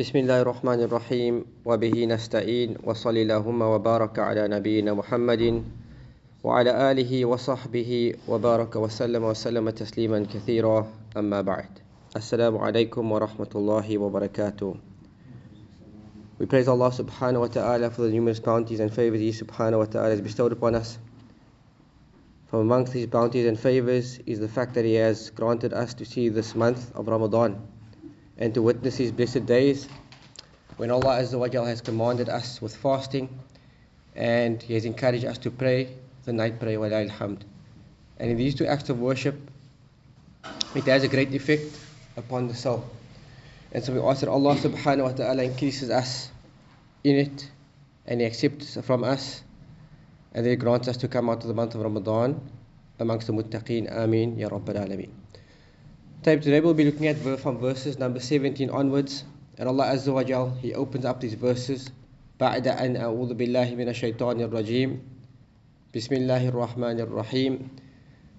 بسم الله الرحمن الرحيم وبه نستعين وصلى اللهم وبارك على نبينا محمد وعلى آله وصحبه وبارك وسلم وسلم تسليما كثيرا أما بعد السلام عليكم ورحمة الله وبركاته We praise Allah subhanahu wa ta'ala for the numerous bounties and favors He subhanahu wa ta'ala has bestowed upon us. From amongst His bounties and favors is the fact that He has granted us to see this month of Ramadan and to witness His blessed days when Allah Azza wa Jal has commanded us with fasting and He has encouraged us to pray the night prayer, wa alhamd. And in these two acts of worship, it has a great effect upon the soul. And so we ask that Allah subhanahu wa ta'ala increases us in it and He accepts from us and He grants us to come out of the month of Ramadan amongst the muttaqeen. Ameen. Ya Rabbil Alameen. Today we'll be looking at from verses number 17 onwards. And Allah Azza wa Jal, He opens up these verses. بعد أن أعوذ بالله من الشيطان الرجيم بسم الله الرحمن الرحيم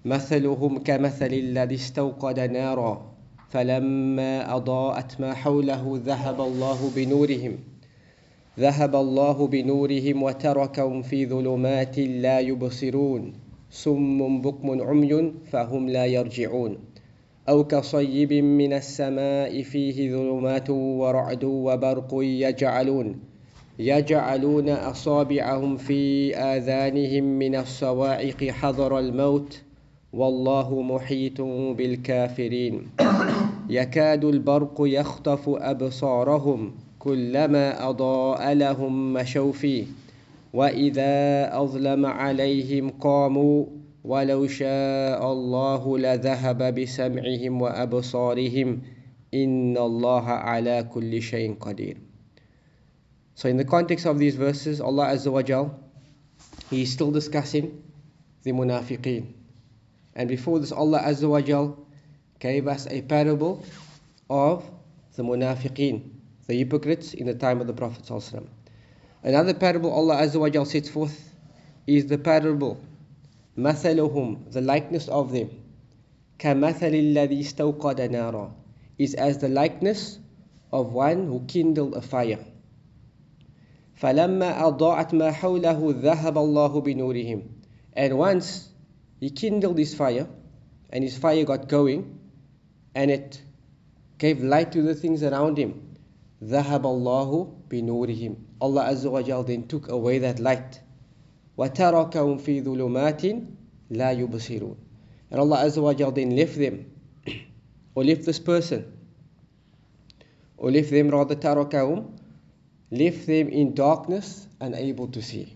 مثلهم كمثل الذي استوقد نارا فلما أضاءت ما حوله ذهب الله بنورهم ذهب الله بنورهم وتركهم في ظلمات لا يبصرون صم بكم عمي فهم لا يرجعون أو كصيب من السماء فيه ظلمات ورعد وبرق يجعلون يجعلون أصابعهم في آذانهم من الصواعق حذر الموت والله محيط بالكافرين. يكاد البرق يخطف أبصارهم كلما أضاء لهم مشوا فيه وإذا أظلم عليهم قاموا ولو شاء الله لذهب بسمعهم وأبصارهم إن الله على كل شيء قدير So in the context of these verses, Allah Azza wa Jal, He is still discussing the munafiqeen. And before this, Allah Azza wa Jal gave us a parable of the munafiqeen, the hypocrites in the time of the Prophet Another parable Allah Azza wa Jal sets forth is the parable مثلهم, the likeness of them كمثل الذي استوقد نارا is as the likeness of one who kindled a fire فلما أضاعت ما حوله ذهب الله بنورهم and once he kindled his fire and his fire got going and it gave light to the things around him ذهب الله بنورهم Allah Azza wa Jal then took away that light وتركهم في ظلمات لا يبصرون and Allah Azza wa Jal then left them or left this person or left them rather تركهم left them in darkness, unable to see.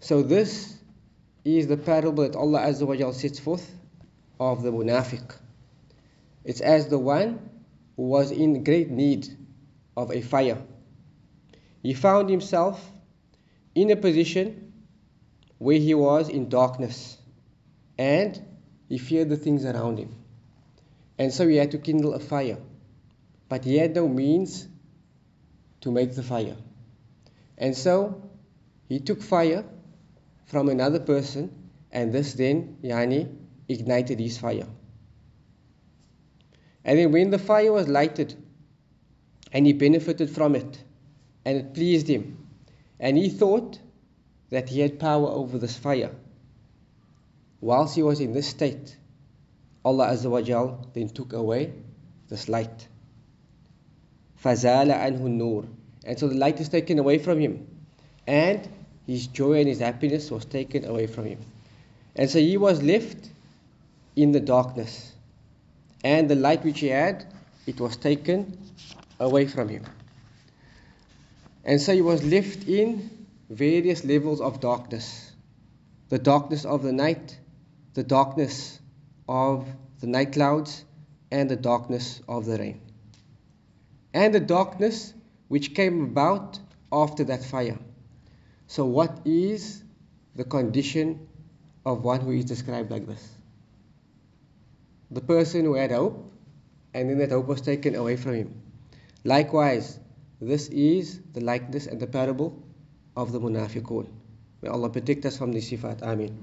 So this is the parable that Allah Azza wa Jal sets forth of the munafiq. It's as the one who was in great need of a fire. He found himself in a position where he was in darkness and he feared the things around him. And so he had to kindle a fire. But he had no means to make the fire. And so he took fire from another person, and this then, yani, ignited his fire. And then when the fire was lighted, and he benefited from it, and it pleased him, and he thought that he had power over this fire. Whilst he was in this state, Allah Azza wa Jal then took away this light. فَزَالَ عَنْهُ النُّورِ And so the light is taken away from him. And his joy and his happiness was taken away from him. And so he was left in the darkness. And the light which he had, it was taken away from him. And so he was left in various levels of darkness the darkness of the night, the darkness of the night clouds, and the darkness of the rain. And the darkness which came about after that fire. So, what is the condition of one who is described like this? The person who had hope, and then that hope was taken away from him. Likewise, this is the likeness and the parable of the munafiqun. May Allah protect us from the sifat. Ameen.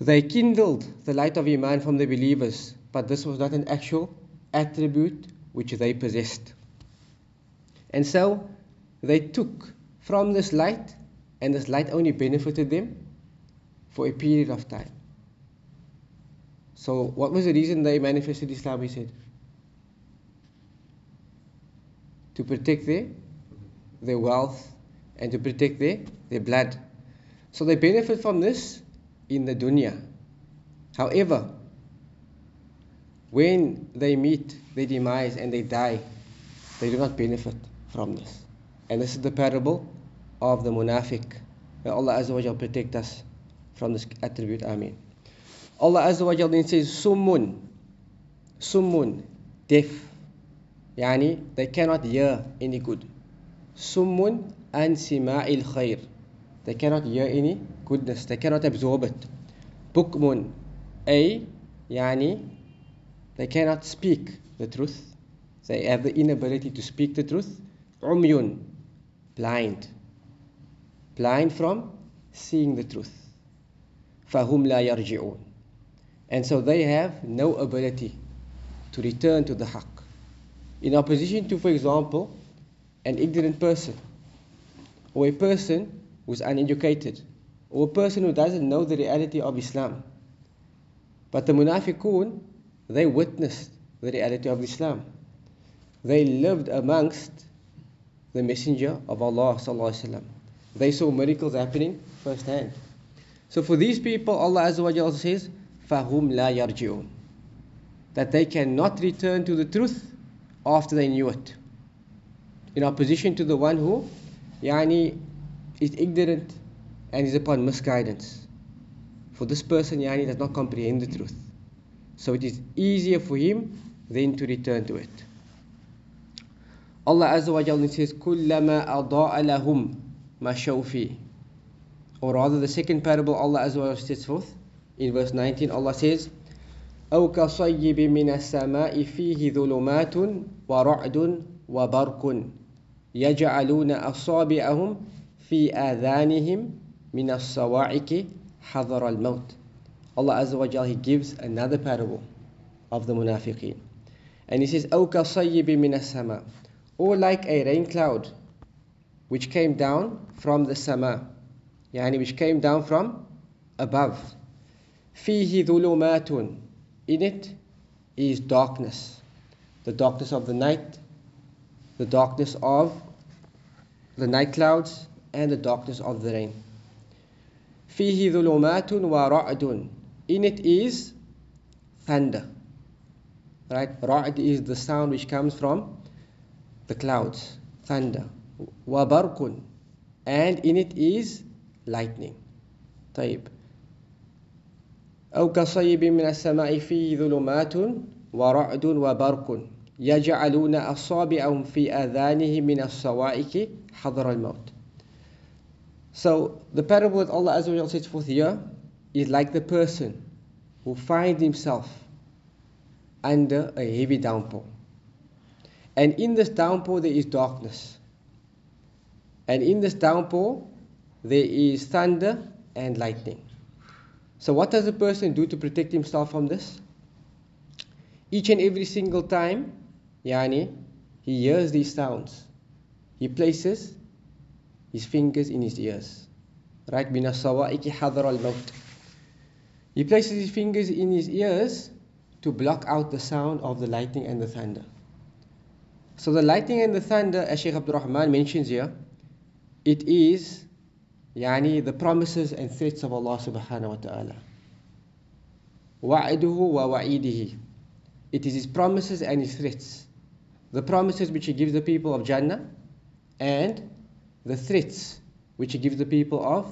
They kindled the light of Iman from the believers, but this was not an actual attribute which they possessed. And so they took from this light, and this light only benefited them for a period of time. So, what was the reason they manifested Islam? He said to protect their their wealth and to protect their, their blood. So they benefit from this in the dunya. However, when they meet their demise and they die, they do not benefit from this. And this is the parable of the munafiq. May Allah Azza wa Jal protect us from this attribute. Ameen. Allah Azza wa Jal then says, Summun. Summun. Deaf. Yani, they cannot hear any good. Summun sima'il khair. They cannot hear any goodness. They cannot absorb it. Bukmun. A. Yani, they cannot speak the truth. They have the inability to speak the truth. Umyun, blind. Blind from seeing the truth. Fahum la yarji'un. And so they have no ability to return to the haqq. In opposition to, for example, an ignorant person, or a person who's uneducated, or a person who doesn't know the reality of Islam. But the munafiqun, they witnessed the reality of Islam. They lived amongst the Messenger of Allah. They saw miracles happening firsthand. So for these people, Allah Azza wa Jalla says, فَهُمْ لَا يَرْجِعُونَ That they cannot return to the truth after they knew it. In opposition to the one who yani, is ignorant and is upon misguidance. For this person, yani, does not comprehend the truth. So it is easier for him than to return to it. Allah Azza wa Jalla says, كُلَّمَا أَضَاءَ لَهُمْ مَا Or rather, the second parable Allah Azza wa Jalla sets forth in verse 19, Allah says, أو كصيب من السماء فيه ظلمات ورعد وبرق يجعلون أصابعهم في آذانهم من الصواعق حذر الموت Allah Azza wa Jal, He gives another parable of the munafiqeen. And He says, أو كصيب من السماء Or like a rain cloud which came down from the sama, يعني which came down from above. فيه ظلمات In it is darkness. The darkness of the night, the darkness of the night clouds, and the darkness of the rain. فيه ظلمات ورعد in it is thunder. Right? Ra'd is the sound which comes from the clouds, thunder. Wabarkun. And in it is lightning. طيب. أو كصيب من السماء فيه ظلمات ورعد وبرق يجعلون أصابعهم في آذانهم من الصوائك حضر الموت. So the parable that Allah Azza wa sets forth here is like the person who finds himself under a heavy downpour. And in this downpour, there is darkness. And in this downpour, there is thunder and lightning. So, what does a person do to protect himself from this? Each and every single time, Yani, he hears these sounds, he places his fingers in his ears. Right? Min as-sawaiki hadar al-maut. He places his fingers in his ears to block out the sound of the lightning and the thunder. So the lightning and the thunder, as Shaykh Abdul Rahman mentions here, it is yani the promises and threats of Allah subhanahu wa ta'ala. Wa'iduhu wa wa'idihi. It is his promises and his threats. The promises which he gives the people of Jannah and the threats which he gives the people of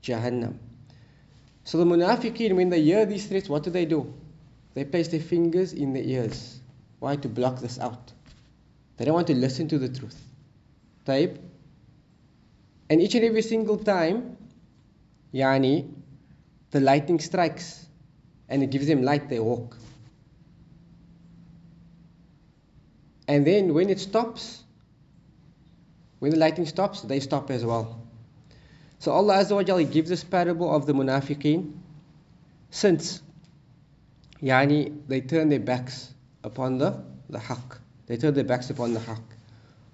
Jahannam. So the munafiqeen, when they hear these threats, what do they do? They place their fingers in their ears. Why? To block this out. They don't want to listen to the truth. Type. And each and every single time, yani, the lightning strikes and it gives them light, they walk. And then when it stops, when the lightning stops, they stop as well. So Allah Azza wa Jalla gives this parable of the munafiqeen since yani they turn their backs upon the, the haqq. They turn their backs upon the haqq.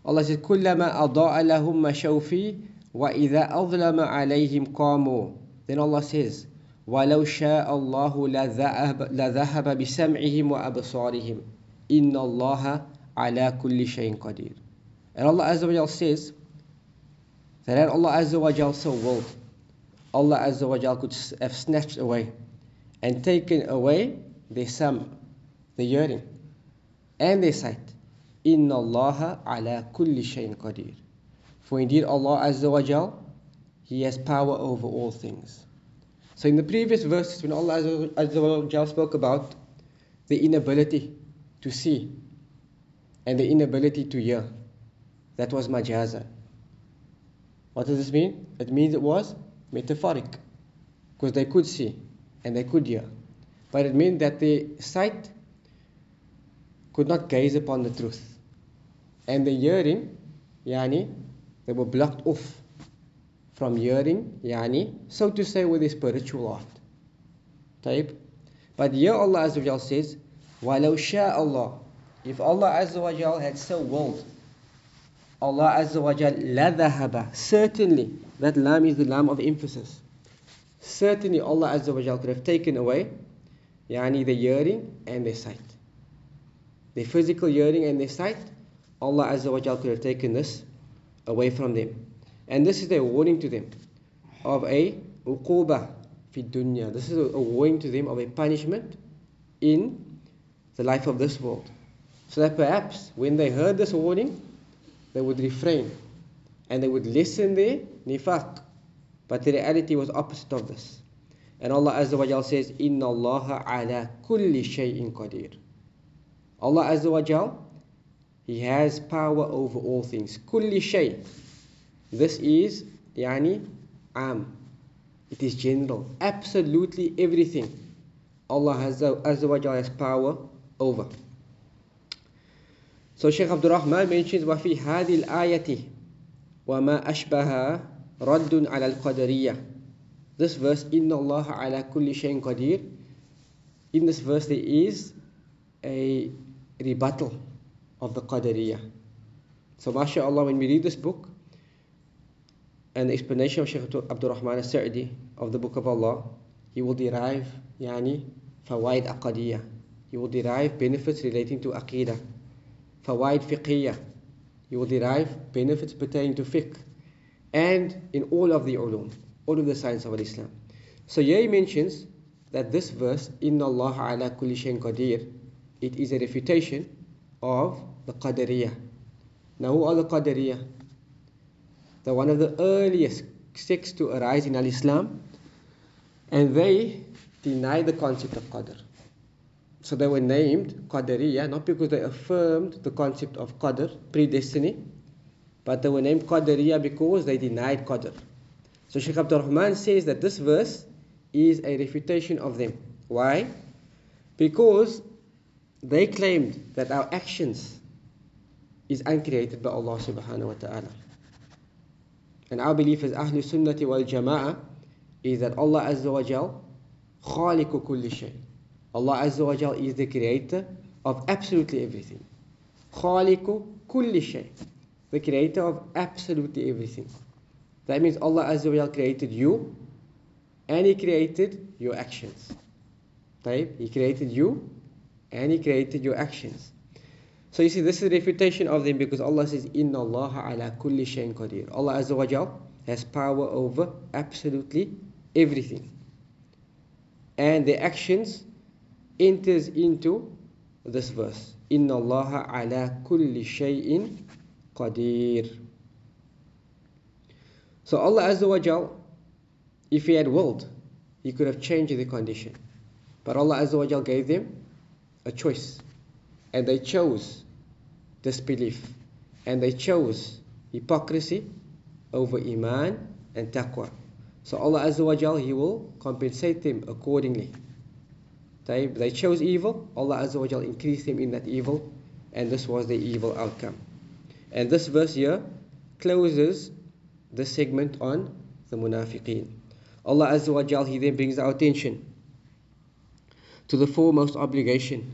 Allah says, كُلَّمَا أَضَاءَ لَهُمْ مَشَوْا فِي وَإِذَا أَظْلَمَ عَلَيْهِمْ قَامُوا Then Allah says, وَلَوْ شَاءَ اللَّهُ لَذَهَبَ بِسَمْعِهِمْ وَأَبْصَارِهِمْ إِنَّ اللَّهَ ala kulli shayin qadir. And Allah Azza wa Jal says that had Allah Azza wa Jal so willed, Allah Azza wa Jal could have snatched away and taken away the sun, the yearning, and their sight. Inna Allah ala kulli shayin qadir. For indeed Allah Azza wa Jal, He has power over all things. So in the previous verses when Allah Azza wa Jal spoke about the inability to see and the inability to hear, that was majaza. What does this mean? It means it was metaphoric because they could see and they could hear. But it meant that the sight could not gaze upon the truth. And the hearing, yani, they were blocked off from hearing, yani, so to say, with the spiritual art. Type. But here Allah Azza wa says, وَلَوْ شَاءَ Allah. if Allah Azza wa Jal had so willed, Allah Azza wa Jal la dhahaba. Certainly, that lamb is the lamb of emphasis. Certainly, Allah Azza wa Jal could have taken away yani the hearing and the sight. the physical hearing and the sight, Allah Azza wa Jal could have taken this away from them. And this is a warning to them of a uquba fi dunya. This is a warning to them of a punishment in the life of this world. So that perhaps when they heard this warning, they would refrain and they would listen their nifaq. But the reality was opposite of this. And Allah Azza wa Jal says, Inna Allah ala kulli shay'in qadir. Allah Azza wa Jal, He has power over all things. Kulli shay. This is, yani, am. It is general. Absolutely everything. Allah Azza, Azza wa Jal has power over. So Shaykh Abdul Rahman mentions, وَفِي هَذِي الْآيَةِ وَمَا أَشْبَهَا رَدٌّ عَلَى الْقَدَرِيَّةِ This verse, إِنَّ اللَّهَ عَلَى كُلِّ شَيْءٍ قَدِيرٌ In this verse there is a rebuttal of the Qadariyah. So mashallah, when we read this book, and the explanation of Shaykh Abdul Rahman al-Sa'di of the Book of Allah, he will derive yani fawaid aqadiyah. He will derive benefits relating to aqidah. Fawaid fiqhiyah. you will derive benefits pertaining to fiqh. And in all of the ulum, all of the science of Islam. So here he mentions that this verse, Inna Allah ala kulli qadir, it is a refutation of the Qadariyah. Now who are the Qadariyah? They're one of the earliest sects to arise in Al-Islam and they deny the concept of Qadr. So they were named Qadariyah not because they affirmed the concept of Qadr, predestiny, but they were named Qadariyah because they denied Qadr. So Shaykh Abdul Rahman says that this verse is a refutation of them. Why? Because they claimed that our actions is uncreated by Allah subhanahu wa ta'ala. And our belief as Ahlul Sunnati wal Jama'ah is that Allah Azza wa Jal khaliqu kulli shay. Allah Azza wa Jal is the creator of absolutely everything. Khaliqu kulli shay. The creator of absolutely everything. That means Allah Azza wa Jal created you and He created your actions. Right? He created you and He created your actions. So you see, this is a refutation of them because Allah says, Inna Allah ala kulli shayin qadir. Allah Azza wa Jal has power over absolutely everything. And the actions enters into this verse. Inna Allah ala kulli shayin qadir. So Allah Azza wa Jal, if He had willed, He could have changed the condition. But Allah Azza wa Jal gave them a choice. And they chose disbelief. And they chose hypocrisy over Iman and Taqwa. So Allah Azza wa Jal, He will compensate them accordingly They, they chose evil, Allah Azza wa Jal increased them in that evil, and this was the evil outcome. And this verse here closes the segment on the munafiqeen. Allah Azza wa Jal, He then brings our attention to the foremost obligation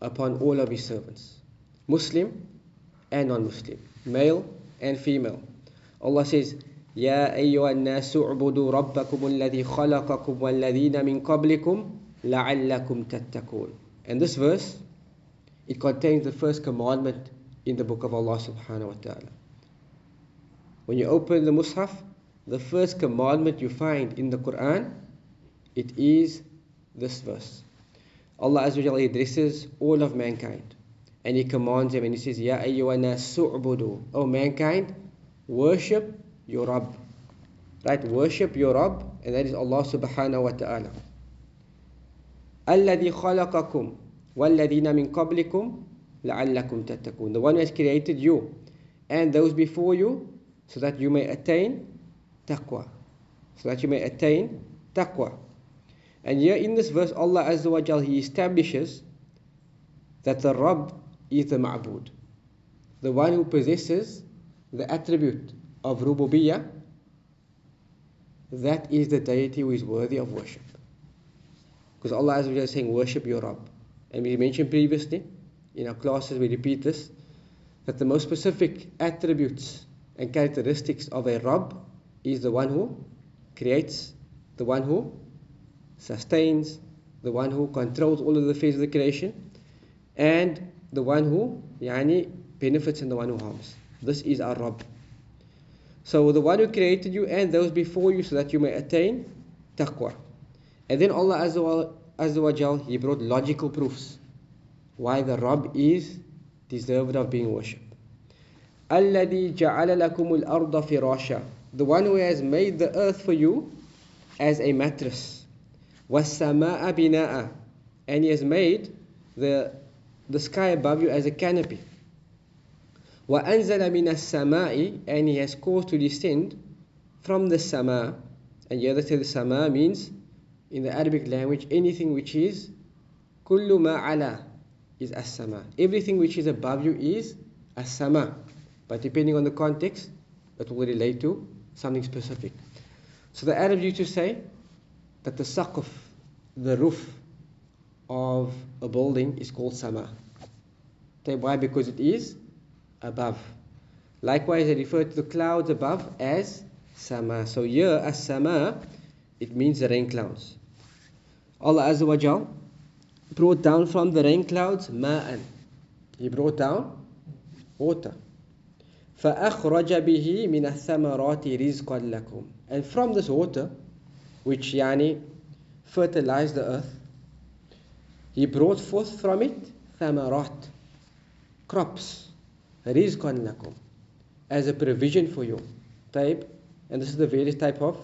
upon all of His servants. Muslim, and non-Muslim, male and female. Allah says, يا أيها الناس اعبدوا ربكم الذي خلقكم والذين من قبلكم لعلكم تتقون. And this verse, it contains the first commandment in the book of Allah subhanahu wa ta'ala. When you open the Mus'haf, the first commandment you find in the Quran, it is this verse. Allah Azza wa addresses all of mankind and He commands them and He says, Ya ayyuhana su'budu. O mankind, worship your Rabb. Right? Worship your Rabb, and that is Allah subhanahu wa ta'ala. الذي خلقكم والذين من قبلكم لعلكم تتقون. The one who has created you and those before you so that you may attain taqwa. So that you may attain taqwa. And here in this verse, Allah Azza wa Jal, He establishes that the Rabb is the Ma'bud. The one who possesses the attribute of Rububiyyah, that is the deity who is worthy of worship. Because Allah Azza is saying, worship your Rabb. And we mentioned previously, in our classes we repeat this, that the most specific attributes and characteristics of a Rabb is the one who creates, the one who sustains, the one who controls all of the affairs of the creation, and the one who yani, benefits and the one who harms. This is our Rabb. So the one who created you and those before you so that you may attain taqwa. And then Allah Azza wa, Azza wa Jal, He brought logical proofs why the Rabb is deserved of being worshipped. الذي جعل لكم الأرض فراشا The one who has made the earth for you as a mattress. وَالسَّمَاءَ بِنَاءً And He has made the, the sky above you as a canopy. وَأَنزَلَ مِنَ السَّمَاءِ And He has caused to descend from the sama. And the other say the sama means, in the Arabic language, anything which is kulluma ala is as-sama. Everything which is above you is as-sama. But depending on the context, it will relate to something specific. So the Arabs used to say that the saqf, the roof of a building is called sama. Why? Because it is above. Likewise, they refer to the clouds above as sama. So here, as sama it means the rain clouds. Allah Azza wa Jal brought down from the rain clouds ma'an. He brought down water. فأخرج به من الثمرات رزقا لكم and from this water which yani fertilized the earth he brought forth from it ثمرات crops رزقا لكم as a provision for you type and this is the various type of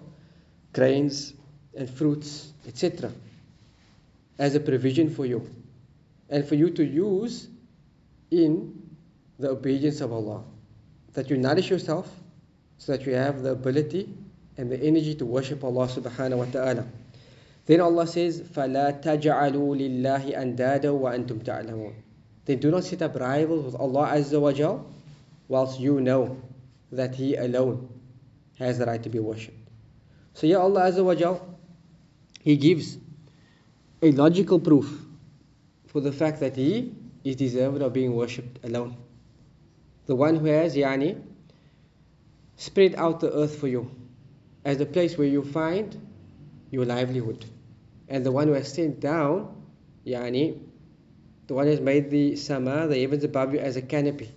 grains and fruits etc as a provision for you and for you to use in the obedience of Allah that you nourish yourself so that you have the ability and the energy to worship Allah subhanahu wa ta'ala. Then Allah says, فَلَا تَجْعَلُوا لِلَّهِ أَنْدَادًا وَأَنْتُمْ تَعْلَمُونَ Then do not set up rivals with Allah Azza wa Jal whilst you know that He alone has the right to be worshipped. So yeah, Allah Azza wa Jal, He gives a logical proof for the fact that He is deserved of being worshipped alone. The one who has yani spread out the earth for you as the place where you find your livelihood. And the one who has sent down yani the one who has made the sama the heavens above you as a canopy.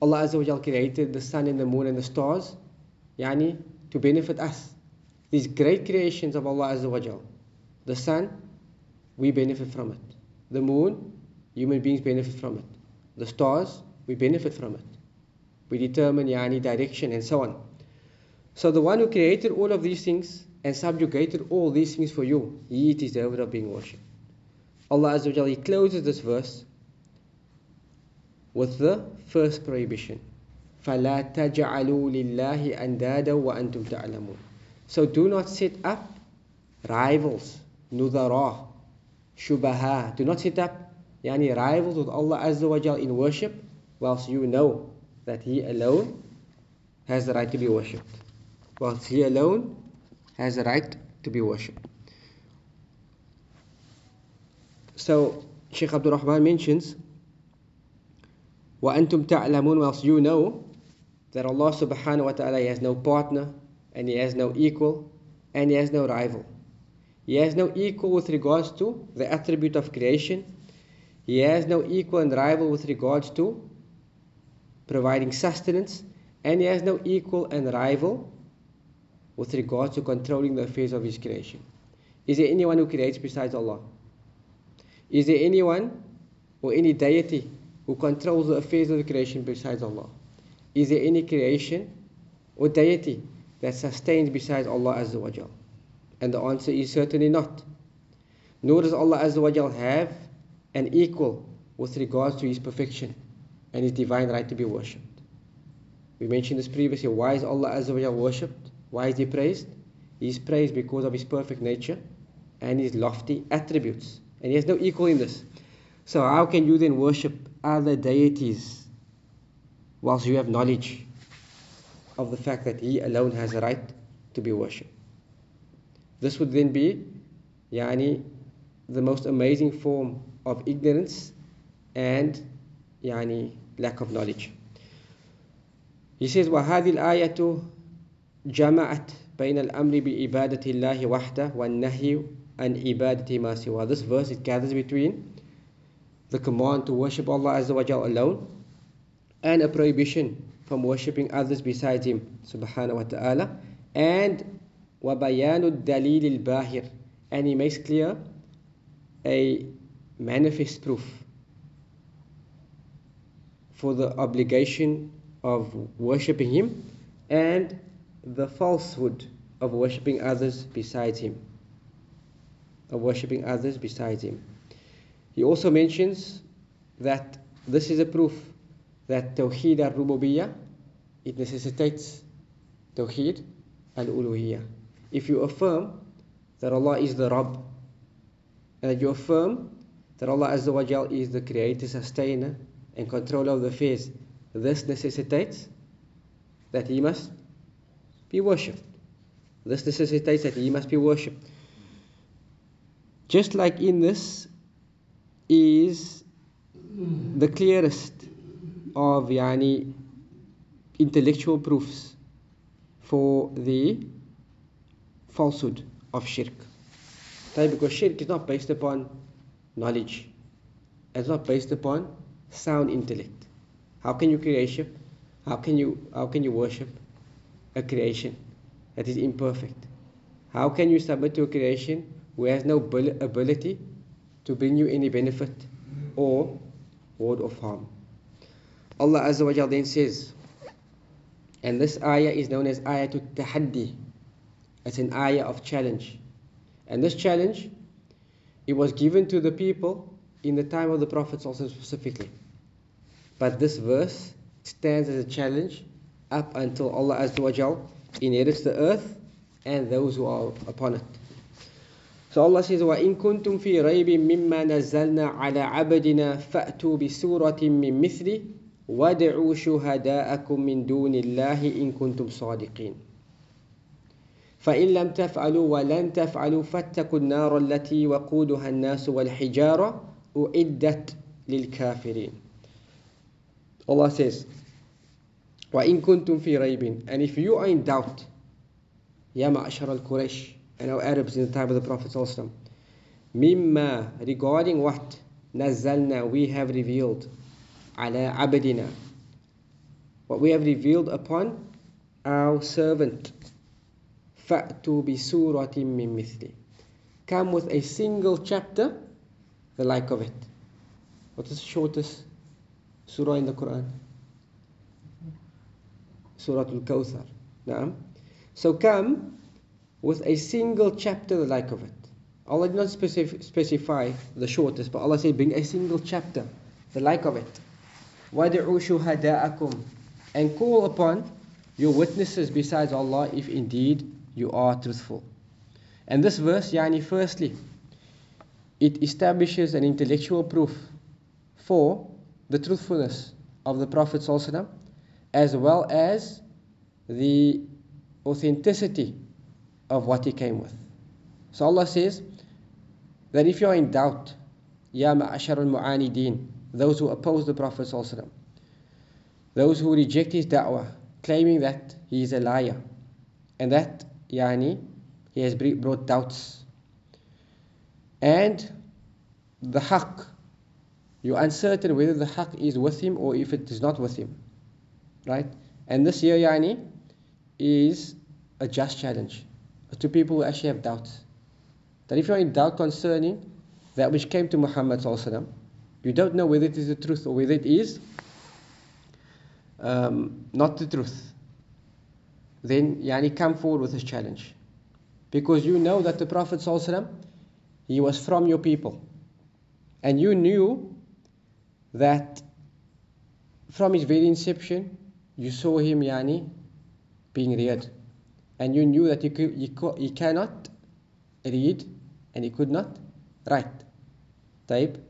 Allah Azza wa Jal created the sun and the moon and the stars yani to benefit us these great creations of Allah Azza wa Jal the sun we benefit from it the moon human beings benefit from it the stars we benefit from it. We determine yani direction and so on. So the one who created all of these things and subjugated all these things for you, he is deserved of being worshipped. Allah Azza wa Jalla, he closes this verse with the first prohibition. فَلَا تَجْعَلُوا لِلَّهِ أَنْدَادًا وَأَنْتُمْ تَعْلَمُونَ So do not set up rivals, nudara, shubaha. Do not set up yani rivals with Allah Azza wa Jalla in worship whilst you know that He alone has the right to be worshipped. Whilst He alone has the right to be worshipped. So, Sheikh Abdul Rahman mentions وَأَنْتُمْ تَعْلَمُونَ Whilst you know that Allah subhanahu wa ta'ala has no partner and He has no equal and He has no rival. He has no equal with regards to the attribute of creation. He has no equal and rival with regards to providing sustenance. And He has no equal and rival with regards to controlling the affairs of His creation. Is there anyone who creates besides Allah? Is there anyone or any deity who controls the affairs of the creation besides Allah? Is there any creation or deity that sustains besides Allah Azza wa Jal? And the answer is certainly not. Nor does Allah Azza wa Jal have an equal with regards to His perfection and His divine right to be worshipped. We mentioned this previously. Why is Allah Azza wa Jal worshipped? Why is He praised? He is praised because of His perfect nature and His lofty attributes. And He has no equal in this. So how can you then worship other deities whilst you have knowledge of the fact that He alone has a right to be worshipped? This would then be yani, the most amazing form of ignorance and yani, lack of knowledge. He says, وهذه الآية جمعت بين الأمر بعبادة الله وحده والنهي عن عبادة ما سواه. This verse it gathers between the command to worship Allah Azza wa Jal alone and a prohibition from worshipping others besides Him subhanahu wa ta'ala and وبيان الدليل الباهر and he makes clear a manifest proof for the obligation of worshipping him and the falsehood of worshipping others besides him of worshipping others besides him he also mentions that this is a proof that tawheed al-rububiyyah it necessitates tawheed al-uluhiyyah if you affirm that Allah is the Rabb, and that you affirm that Allah Azza wa Jal is the creator, sustainer, and controller of the affairs, this necessitates that He must be worshipped. This necessitates that He must be worshipped. Just like in this is the clearest of yani, intellectual proofs for the falsehood of shirk. Because shirk is not based upon knowledge. It's not based upon sound intellect. How can you creation? How can you how can you worship a creation that is imperfect? How can you submit to a creation who has no ability to bring you any benefit or word of harm? Allah Azza wa then says, and this ayah is known as ayah to tahaddi, it's an ayah of challenge. And this challenge, it was given to the people in the time of the Prophet also specifically. But this verse stands as a challenge up until Allah Azza wa Jal inherits the earth and those who are upon it. So Allah says, وَإِن كُنتُم فِي رَيْبٍ مِّمَّا نَزَّلْنَا عَلَى عَبْدِنَا فَأْتُوا بِسُورَةٍ مِّن مِّثْلِ وَادْعُوا شُهَدَاءَكُم مِّن دُونِ اللَّهِ إِن كُنتُمْ صَادِقِينَ. فإن لم تفعلوا ولن تفعلوا فاتقوا النار التي وقودها الناس والحجارة أعدت للكافرين. Allah says وإن كنتم في ريب and if you are in doubt يا معشر القريش and our Arabs in the time of the Prophet ﷺ مما regarding what نزلنا we have revealed على عبدنا what we have revealed upon our servant فَأْتُوا بِسُورَةٍ مِّن مِثْلِ Come with a single chapter, the like of it. What is the shortest surah in the Quran? Surah Al-Kawthar. Naam. So come with a single chapter, the like of it. Allah did not specif- specify the shortest, but Allah said, bring a single chapter, the like of it. وَدْعُوا شُهَدَاءَكُمْ And call upon your witnesses besides Allah if indeed you are truthful. And this verse, yani, firstly, it establishes an intellectual proof for the truthfulness of the Prophet ﷺ, as well as the authenticity of what he came with. So Allah says that if you are in doubt, Ya ma'ashar al-mu'anideen, those who oppose the Prophet those who reject his da'wah, claiming that he is a liar and that yani, he has brought doubts. And the haqq, you're uncertain whether the haqq is with him or if it is not with him. Right? And this year, yani, is a just challenge to people who actually have doubts. That if you're in doubt concerning that which came to Muhammad, you don't know whether it is the truth or whether it is um, not the truth, then yani come forward with this challenge. Because you know that the Prophet he was from your people. And you knew that from his very inception, you saw him yani being reared. And you knew that he, could, he, could, he cannot read and he could not write. Type.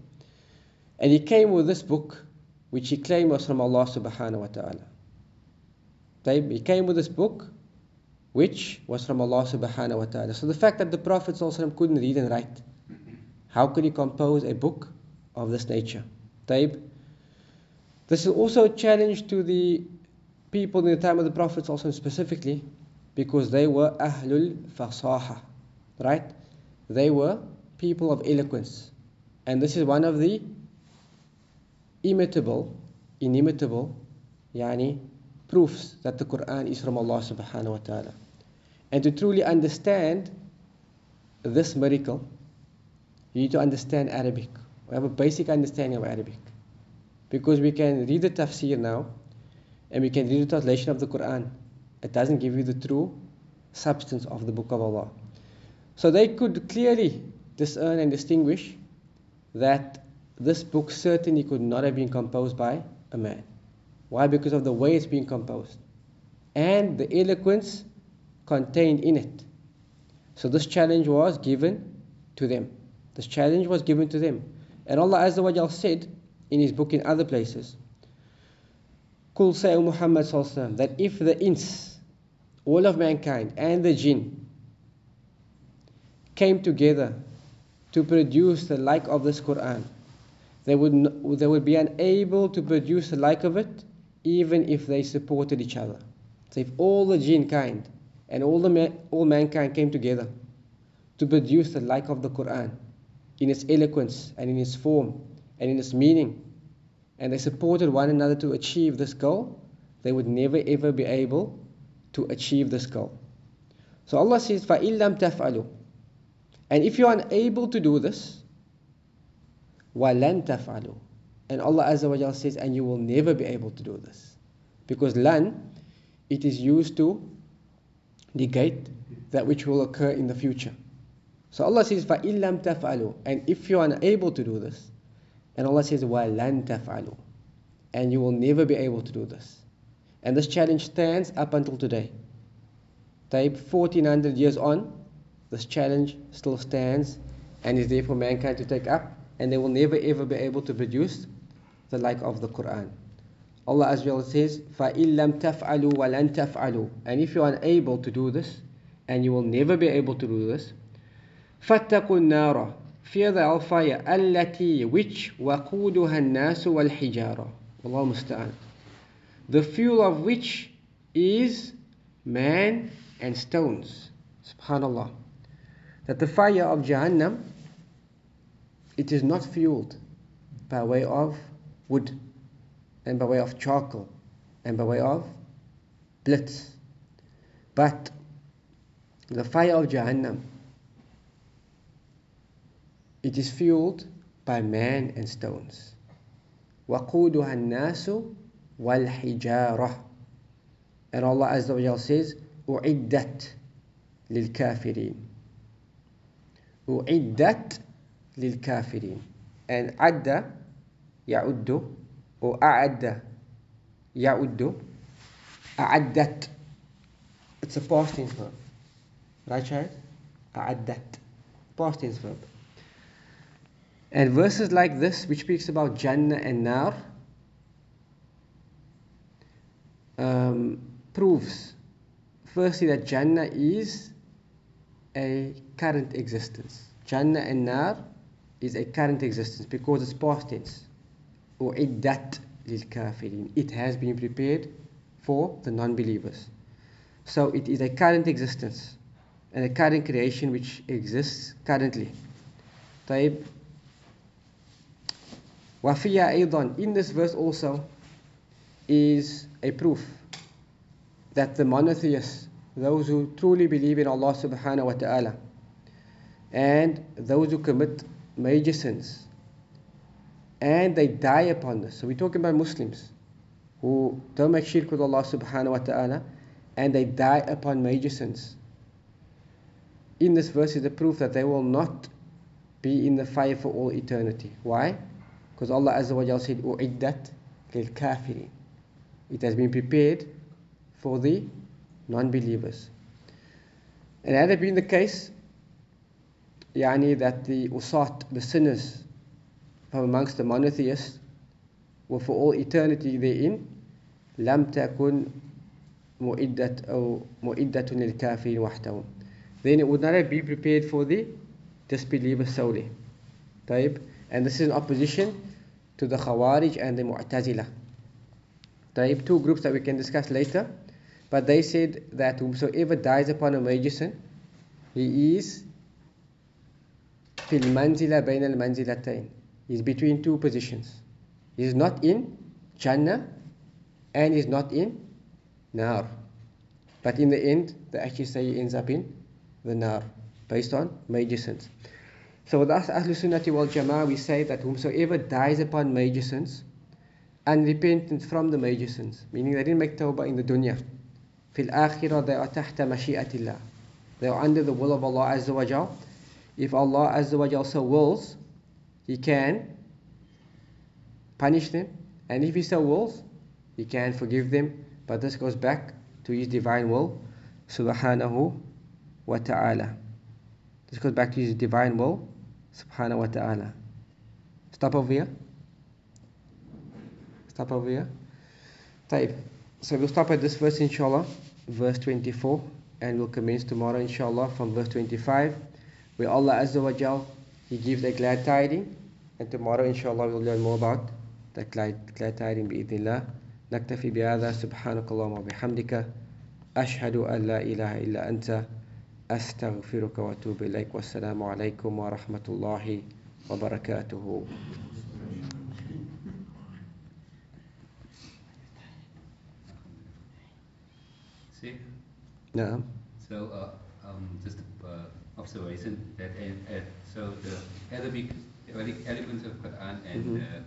And he came with this book which he claimed was from Allah subhanahu wa ta'ala. He came with this book which was from Allah subhanahu wa ta'ala. So the fact that the Prophet couldn't read and write, how could he compose a book of this nature? Taib. This is also a challenge to the people in the time of the Prophet specifically because they were Ahlul Fasaha, right? They were people of eloquence. And this is one of the imitable, inimitable, yani, proofs that the Quran is from Allah subhanahu wa ta'ala. And to truly understand this miracle, you need to understand Arabic. We have a basic understanding of Arabic. Because we can read the tafsir now, and we can read the translation of the Quran. It doesn't give you the true substance of the book of Allah. So they could clearly discern and distinguish that this book certainly could not have been composed by a man. Why? Because of the way it's being composed and the eloquence contained in it. So this challenge was given to them. This challenge was given to them. And Allah Azza wa said in His book in other places, Kul say Muhammad that if the ins, all of mankind and the jinn came together to produce the like of this Quran, they would, they would be unable to produce the like of it even if they supported each other. So if all the jinn kind and all, the all mankind came together to produce the like of the Quran in its eloquence and in its form and in its meaning, and they supported one another to achieve this goal, they would never ever be able to achieve this goal. So Allah says, فَإِن تَفْعَلُوا And if you are unable to do this, وَلَن تَفْعَلُوا And Allah Azza wa Jal says, and you will never be able to do this. Because lan, it is used to negate that which will occur in the future. So Allah says, فَإِن تَفْعَلُوا And if you are unable to do this, and Allah says, وَلَن تَفْعَلُوا And you will never be able to do this. And this challenge stands up until today. Type 1400 years on, this challenge still stands and is there for mankind to take up and they will never ever be able to produce the like of the Quran. Allah as well says, فَإِن لَمْ تَفْعَلُوا وَلَن تَفْعَلُوا And if you are unable to do this, and you will never be able to do this, فَاتَّقُوا النَّارَ Fear the hellfire, التي which وَقُودُهَا النَّاسُ وَالْحِجَارَةُ Allah musta'an. The fuel of which is man and stones. Subhanallah. That the fire of Jahannam it is not fueled by way of wood and by way of charcoal and by way of blitz. But the fire of Jahannam, it is fueled by man and stones. وَقُودُهَا النَّاسُ وَالْحِجَارَةِ And Allah Azza wa Jal says, أُعِدَّتْ لِلْكَافِرِينَ أُعِدَّتْ للكافرين and عد يعد or أعد يعد أعدت it's a past tense verb right child أعدت past tense verb and verses like this which speaks about Jannah and Nar um, proves firstly that Jannah is a current existence Jannah and Nar is a current existence because it's past tense. أُعِدَّت لِلْكَافِرِينَ It has been prepared for the non-believers. So it is a current existence and a current creation which exists currently. طيب وفيها أيضا in this verse also is a proof that the monotheists, those who truly believe in Allah subhanahu wa ta'ala, and those who commit major sins, and they die upon this. So we're talking about Muslims who don't make shirk with Allah subhanahu wa ta'ala, and they die upon major sins. In this verse is the proof that they will not be in the fire for all eternity. Why? Because Allah Azza wa Jalla said, "Uiddat lil kafirin." It has been prepared for the non-believers. And had it been the case, yani that the usat, the sinners from amongst the monotheists, were for all eternity therein, لم تكن مؤدة أو مؤدة للكافرين وحدهم. Then it would not have been prepared for the disbelievers solely. طيب? And this is in opposition to the Khawarij and the Mu'tazila. طيب? Two groups that we can discuss later. But they said that whomsoever dies upon a major sin, he is في المنزلة بين المنزلتين. He's between two positions. He's not in Jannah and he's not in Nar. But in the end, they actually say he ends up in the Nar based on major sins. So with us, Ahlul Sunnati wal Jama'ah, we say that whomsoever dies upon major sins, unrepentant from the major sins, meaning they didn't make tawbah in the dunya, في الآخرة they are تحت مشيئة الله. They are under the will of Allah Azza wa Jal. if Allah Azza wa Jal so wills, He can punish them. And if He so wills, He can forgive them. But this goes back to His divine will, subhanahu wa ta'ala. This goes back to His divine will, subhanahu wa ta'ala. Stop over here. Stop over here. Type. So we'll stop at this verse, inshallah, verse 24, and we'll commence tomorrow, inshallah, from verse 25 where Allah Azza wa Jal, He gives a glad tiding, and tomorrow inshallah we'll learn more about that glad, glad tiding بإذن الله. نكتفي بهذا سبحانك اللهم وبحمدك أشهد أن لا إله إلا أنت أستغفرك وأتوب إليك والسلام عليكم ورحمة الله وبركاته See? نعم So, uh, um, just uh, observation that uh, uh, so the Arabic, Arabic elements of Quran and Mhm. uh,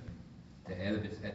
the Arabic at